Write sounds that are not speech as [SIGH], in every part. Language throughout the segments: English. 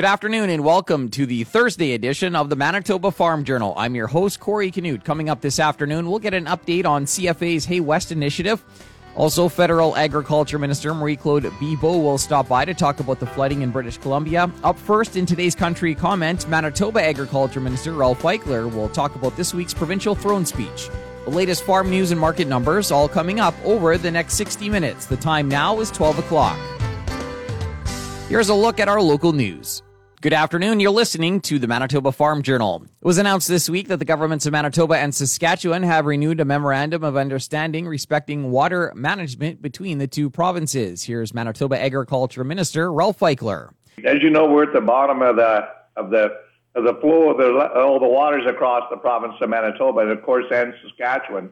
Good afternoon and welcome to the Thursday edition of the Manitoba Farm Journal. I'm your host, Corey Canute. Coming up this afternoon, we'll get an update on CFA's Hay West initiative. Also, Federal Agriculture Minister Marie Claude Bibeau will stop by to talk about the flooding in British Columbia. Up first in today's country comment, Manitoba Agriculture Minister Ralph Eichler will talk about this week's provincial throne speech. The latest farm news and market numbers all coming up over the next 60 minutes. The time now is 12 o'clock. Here's a look at our local news. Good afternoon. You're listening to the Manitoba Farm Journal. It was announced this week that the governments of Manitoba and Saskatchewan have renewed a memorandum of understanding respecting water management between the two provinces. Here's Manitoba Agriculture Minister Ralph Eichler. As you know, we're at the bottom of the of the of the flow of the all the waters across the province of Manitoba, and of course, and Saskatchewan.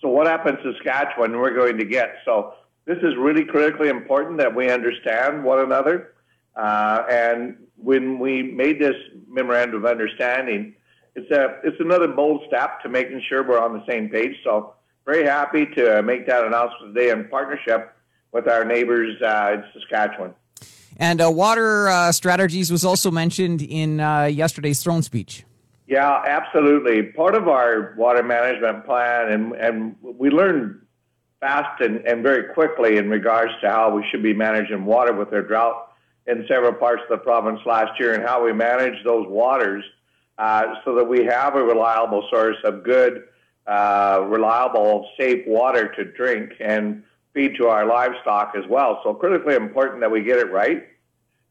So, what happens in Saskatchewan? We're going to get so. This is really critically important that we understand one another uh, and when we made this memorandum of understanding, it's a it's another bold step to making sure we're on the same page. So very happy to make that announcement today in partnership with our neighbors uh, in Saskatchewan. And uh, water uh, strategies was also mentioned in uh, yesterday's throne speech. Yeah, absolutely. Part of our water management plan, and, and we learned fast and, and very quickly in regards to how we should be managing water with our drought in several parts of the province last year and how we manage those waters uh, so that we have a reliable source of good, uh, reliable, safe water to drink and feed to our livestock as well. So critically important that we get it right.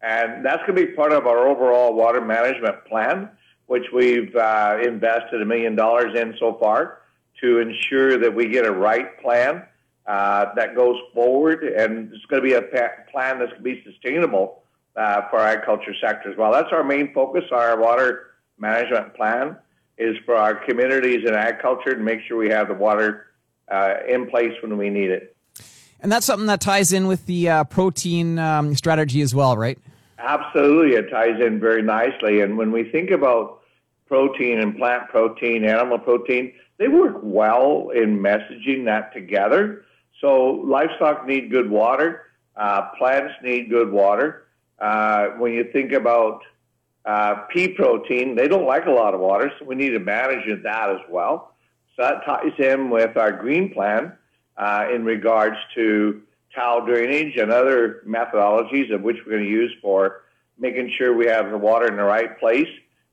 And that's going to be part of our overall water management plan, which we've uh, invested a million dollars in so far to ensure that we get a right plan uh, that goes forward. And it's going to be a plan that's going to be sustainable uh, for our agriculture sector as well. That's our main focus. Our water management plan is for our communities and agriculture to make sure we have the water uh, in place when we need it. And that's something that ties in with the uh, protein um, strategy as well, right? Absolutely, it ties in very nicely. And when we think about protein and plant protein, animal protein, they work well in messaging that together. So livestock need good water, uh, plants need good water, uh, when you think about uh, pea protein, they don't like a lot of water, so we need to manage that as well. So that ties in with our green plan uh, in regards to tile drainage and other methodologies of which we're going to use for making sure we have the water in the right place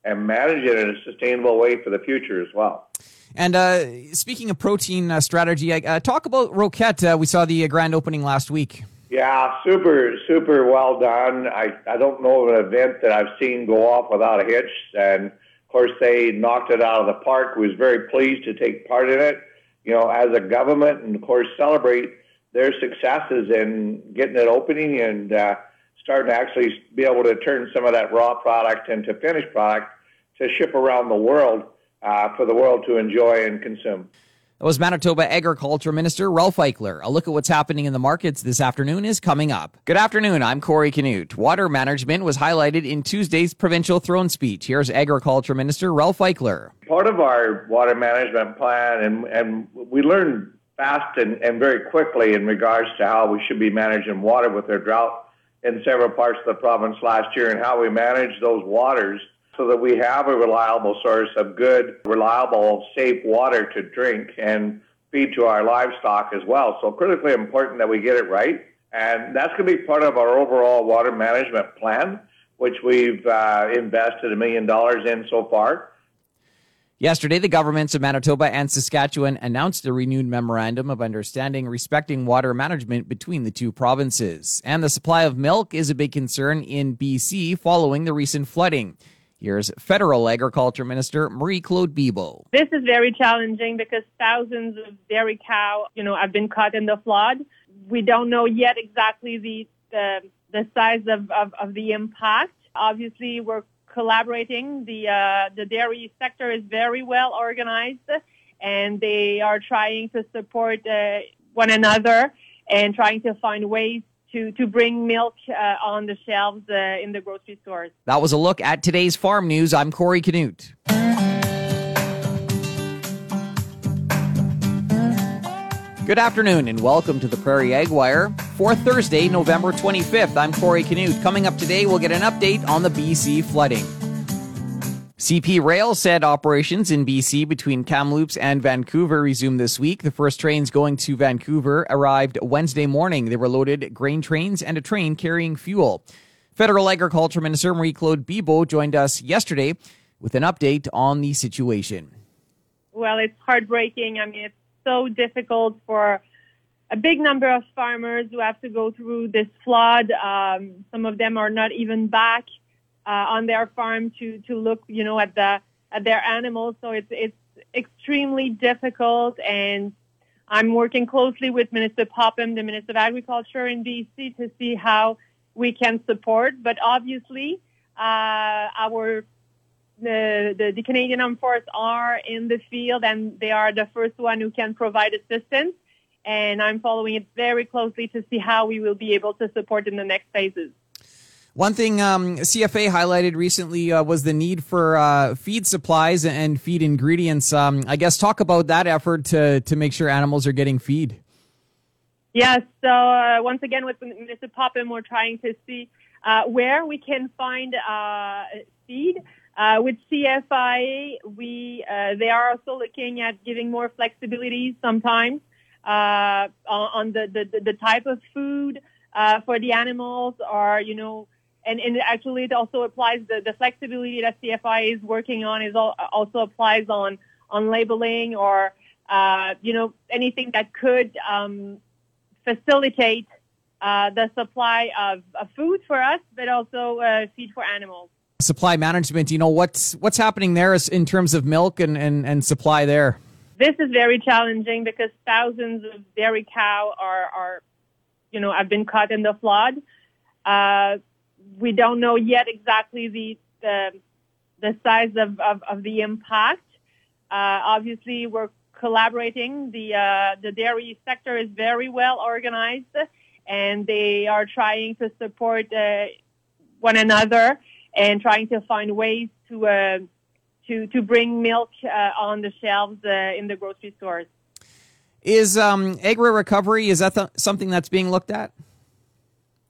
and manage it in a sustainable way for the future as well. And uh, speaking of protein uh, strategy, uh, talk about Roquette. Uh, we saw the grand opening last week. Yeah, super, super well done. I, I don't know of an event that I've seen go off without a hitch. And of course, they knocked it out of the park. Was very pleased to take part in it, you know, as a government, and of course, celebrate their successes in getting it opening and uh, starting to actually be able to turn some of that raw product into finished product to ship around the world uh, for the world to enjoy and consume. That was Manitoba Agriculture Minister Ralph Eichler. A look at what's happening in the markets this afternoon is coming up. Good afternoon. I'm Corey Canute. Water management was highlighted in Tuesday's provincial throne speech. Here's Agriculture Minister Ralph Eichler. Part of our water management plan, and, and we learned fast and, and very quickly in regards to how we should be managing water with our drought in several parts of the province last year and how we manage those waters so that we have a reliable source of good, reliable, safe water to drink and feed to our livestock as well. So critically important that we get it right. And that's going to be part of our overall water management plan, which we've uh, invested a million dollars in so far. Yesterday, the governments of Manitoba and Saskatchewan announced a renewed memorandum of understanding respecting water management between the two provinces. And the supply of milk is a big concern in BC following the recent flooding. Here's Federal Agriculture Minister Marie Claude Bibeau. This is very challenging because thousands of dairy cow, you know, have been caught in the flood. We don't know yet exactly the the, the size of, of, of the impact. Obviously, we're collaborating. The uh, the dairy sector is very well organized, and they are trying to support uh, one another and trying to find ways to, to bring milk uh, on the shelves uh, in the grocery stores. That was a look at today's farm news. I'm Corey Canute. Good afternoon and welcome to the Prairie Ag Wire. for Thursday, November 25th. I'm Corey Canute. Coming up today, we'll get an update on the BC flooding. CP Rail said operations in BC between Kamloops and Vancouver resumed this week. The first trains going to Vancouver arrived Wednesday morning. They were loaded grain trains and a train carrying fuel. Federal Agriculture Minister Marie Claude Bibeau joined us yesterday with an update on the situation. Well, it's heartbreaking. I mean, it's so difficult for a big number of farmers who have to go through this flood. Um, some of them are not even back uh, on their farm to to look, you know, at the at their animals. So it's it's extremely difficult, and I'm working closely with Minister Popham, the Minister of Agriculture in BC, to see how we can support. But obviously, uh, our the, the, the Canadian Armed Forces are in the field and they are the first one who can provide assistance. And I'm following it very closely to see how we will be able to support in the next phases. One thing um, CFA highlighted recently uh, was the need for uh, feed supplies and feed ingredients. Um, I guess talk about that effort to to make sure animals are getting feed. Yes. So uh, once again, with Minister Popham, we're trying to see uh, where we can find uh, feed. Uh, with CFIA, we they are also looking at giving more flexibility sometimes on the, the, the type of food uh, for the animals, or you know, and, and actually it also applies the, the flexibility that CFI is working on is all, also applies on on labeling or uh, you know anything that could um, facilitate uh, the supply of, of food for us, but also feed for animals supply management. You know what's what's happening there in terms of milk and, and, and supply there. This is very challenging because thousands of dairy cow are are you know have been caught in the flood. We don't know yet exactly the the, the size of, of, of the impact. Uh, obviously, we're collaborating. The uh, the dairy sector is very well organized, and they are trying to support uh, one another and trying to find ways to uh, to to bring milk uh, on the shelves uh, in the grocery stores. Is um, AgriRecovery is that th- something that's being looked at?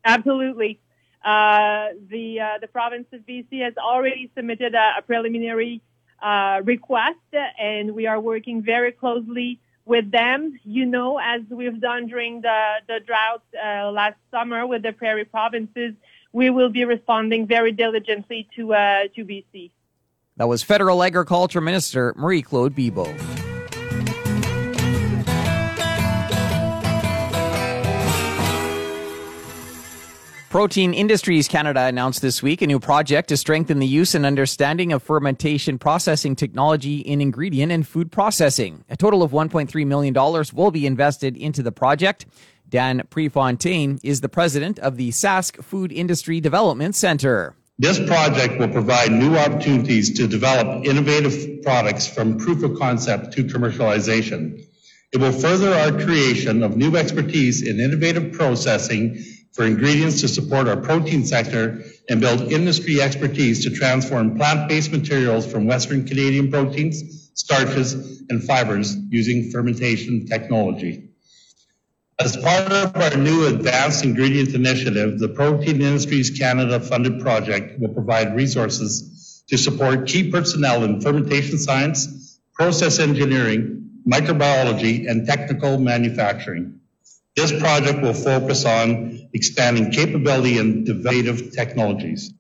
Absolutely. Uh, the uh, the province of BC has already submitted a, a preliminary uh, request, and we are working very closely with them. You know, as we've done during the the drought last summer with the prairie provinces, we will be responding very diligently to to BC. That was Federal Agriculture Minister Marie Claude Bibeau. Protein Industries Canada announced this week a new project to strengthen the use and understanding of fermentation processing technology in ingredient and food processing. A total of $1.3 million will be invested into the project. Dan Prefontaine is the president of the Sask Food Industry Development Center. This project will provide new opportunities to develop innovative products from proof of concept to commercialization. It will further our creation of new expertise in innovative processing for ingredients to support our protein sector and build industry expertise to transform plant-based materials from Western Canadian proteins, starches, and fibers using fermentation technology. As part of our new Advanced Ingredient Initiative, the Protein Industries Canada funded project will provide resources to support key personnel in fermentation science, process engineering, microbiology, and technical manufacturing. This project will focus on expanding capability in innovative technologies.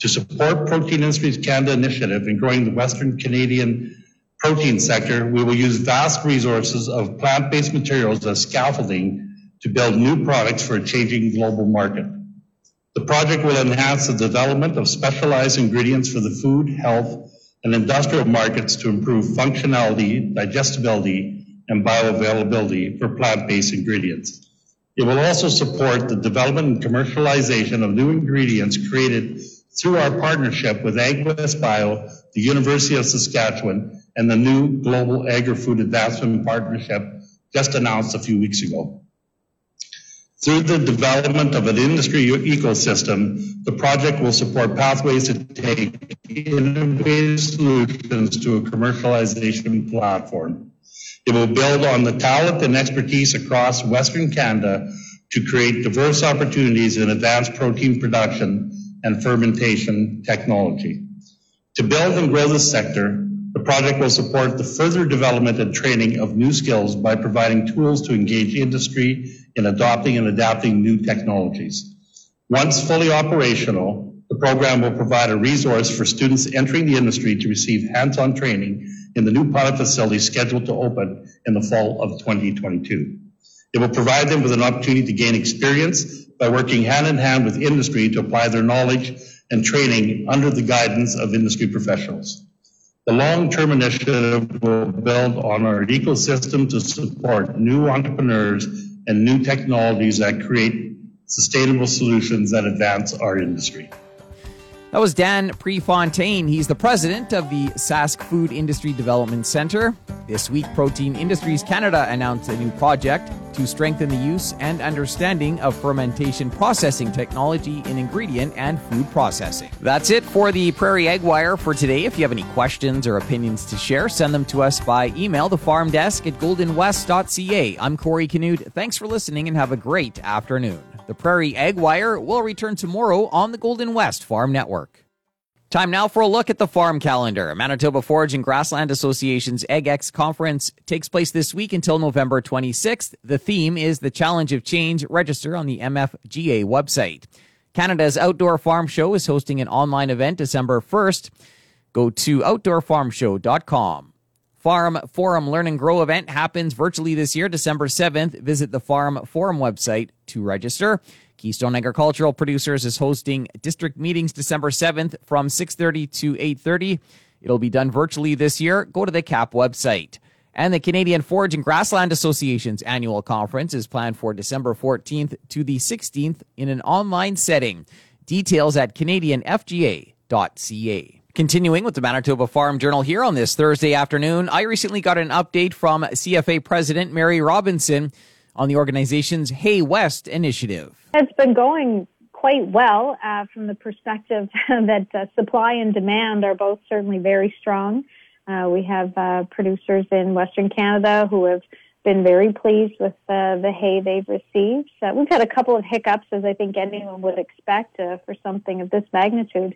To support Protein Industries Canada initiative in growing the Western Canadian protein sector, we will use vast resources of plant-based materials as scaffolding to build new products for a changing global market. The project will enhance the development of specialized ingredients for the food, health, and industrial markets to improve functionality, digestibility, and bioavailability for plant-based ingredients. It will also support the development and commercialization of new ingredients created through our partnership with AgWest Bio, the University of Saskatchewan, and the new Global Agri-Food Advancement Partnership just announced a few weeks ago. Through the development of an industry ecosystem, the project will support pathways to take innovative solutions to a commercialization platform. It will build on the talent and expertise across Western Canada to create diverse opportunities in advanced protein production and fermentation technology. To build and grow this sector, the project will support the further development and training of new skills by providing tools to engage industry in adopting and adapting new technologies. Once fully operational, program will provide a resource for students entering the industry to receive hands-on training in the new pilot facility scheduled to open in the fall of 2022. It will provide them with an opportunity to gain experience by working hand in hand with industry to apply their knowledge and training under the guidance of industry professionals. The long-term initiative will build on our ecosystem to support new entrepreneurs and new technologies that create sustainable solutions that advance our industry. That was Dan Prefontaine. He's the president of the Sask Food Industry Development Center. This week, Protein Industries Canada announced a new project to strengthen the use and understanding of fermentation processing technology in ingredient and food processing. That's it for the Prairie Ag Wire for today. If you have any questions or opinions to share, send them to us by email, the farm desk at goldenwest.ca. I'm Corey Canute. Thanks for listening and have a great afternoon. The Prairie Ag Wire will return tomorrow on the Golden West Farm Network. Time now for a look at the farm calendar. Manitoba Forage and Grassland Association's EggX conference takes place this week until November 26th. The theme is the challenge of change. Register on the MFGA website. Canada's Outdoor Farm Show is hosting an online event December 1st. Go to outdoorfarmshow.com. Farm Forum Learn and Grow event happens virtually this year, December 7th. Visit the Farm Forum website to register. Keystone Agricultural Producers is hosting district meetings December 7th from 6:30 to 8:30. It'll be done virtually this year. Go to the KAP website. And the Canadian Forage and Grassland Association's annual conference is planned for December 14th to the 16th in an online setting. Details at canadianfga.ca. Continuing with the Manitoba Farm Journal here on this Thursday afternoon, I recently got an update from CFA President Mary Robinson on the organization's Hay West initiative. It's been going quite well uh, from the perspective [LAUGHS] that uh, supply and demand are both certainly very strong. Uh, we have uh, producers in Western Canada who have been very pleased with the hay they've received. we've had a couple of hiccups, as I think anyone would expect uh, for something of this magnitude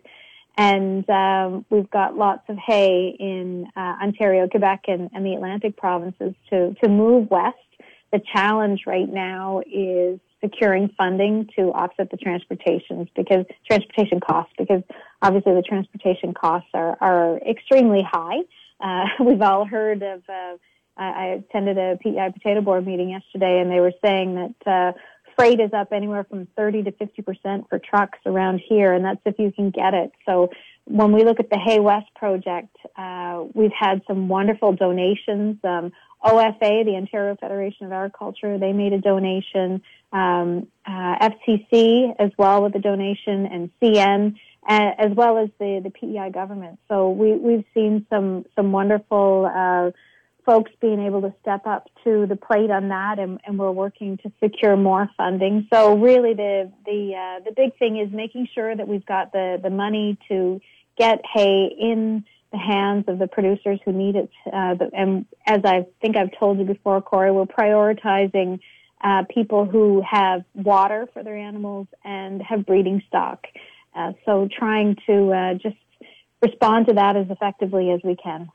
and um, we've got lots of hay in uh, Ontario, Quebec, and, and, the Atlantic provinces to to move west. The challenge right now is securing funding to offset the transportations because transportation costs because obviously the transportation costs are are extremely high. Uh, [LAUGHS] we've all heard of. Uh, I attended a PEI potato board meeting yesterday, and they were saying that uh, freight is up anywhere from 30 to 50% for trucks around here, and that's if you can get it. So when we look at the Hay West project, uh, we've had some wonderful donations. Um, OFA, the Ontario Federation of Agriculture, they made a donation. Um, uh, FCC as well with a donation, and CN, as well as the the PEI government. So we we've seen some some wonderful uh, folks being able to step up to the plate on that, and, and we're working to secure more funding. So really, the the uh, the big thing is making sure that we've got the the money to get hay in the hands of the producers who need it. Uh, and as I think I've told you before, Corey, we're prioritizing uh, people who have water for their animals and have breeding stock. Uh, so trying to uh, just respond to that as effectively as we can.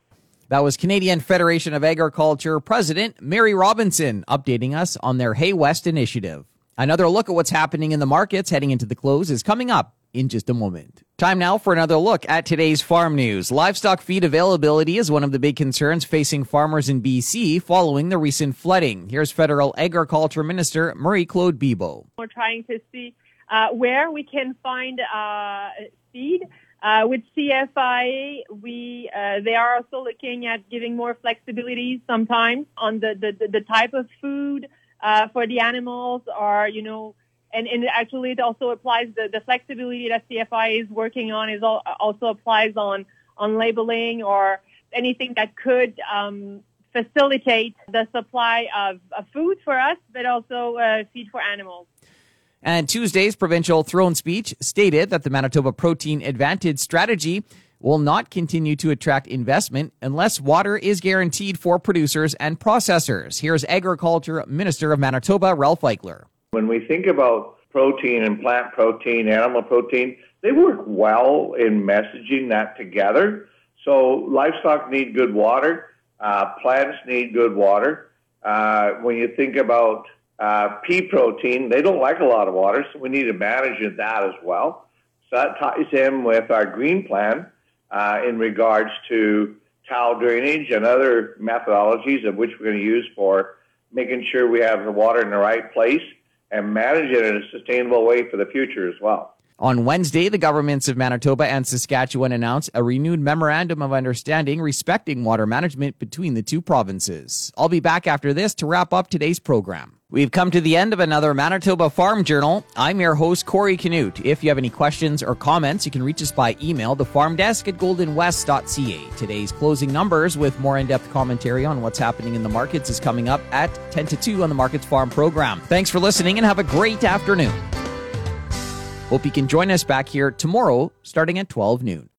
That was Canadian Federation of Agriculture President Mary Robinson updating us on their Hay West initiative. Another look at what's happening in the markets heading into the close is coming up in just a moment. Time now for another look at today's farm news. Livestock feed availability is one of the big concerns facing farmers in BC following the recent flooding. Here's Federal Agriculture Minister Marie Claude Bibeau. We're trying to see uh, where we can find uh, feed uh, with CFI, we uh, they are also looking at giving more flexibility sometimes on the the, the type of food uh, for the animals, or you know, and, and actually it also applies the, the flexibility that CFI is working on is all, also applies on on labeling or anything that could um, facilitate the supply of, of, food for us, but also uh, feed for animals. And Tuesday's provincial throne speech stated that the Manitoba Protein Advantage strategy will not continue to attract investment unless water is guaranteed for producers and processors. Here's Agriculture Minister of Manitoba, Ralph Eichler. When we think about protein and plant protein, animal protein, they work well in messaging that together. So livestock need good water, uh, plants need good water. Uh, when you think about uh, pea protein, they don't like a lot of water, so we need to manage that as well. So that ties in with our green plan uh, in regards to tile drainage and other methodologies of which we're going to use for making sure we have the water in the right place and manage it in a sustainable way for the future as well. On Wednesday, the governments of Manitoba and Saskatchewan announced a renewed memorandum of understanding respecting water management between the two provinces. I'll be back after this to wrap up today's program. We've come to the end of another Manitoba Farm Journal. I'm your host, Corey Canute. If you have any questions or comments, you can reach us by email, thefarmdesk at goldenwest.ca. Today's closing numbers with more in depth commentary on what's happening in the markets is coming up at 10 to 2 on the Markets Farm program. Thanks for listening and have a great afternoon. Hope you can join us back here tomorrow starting at 12 noon.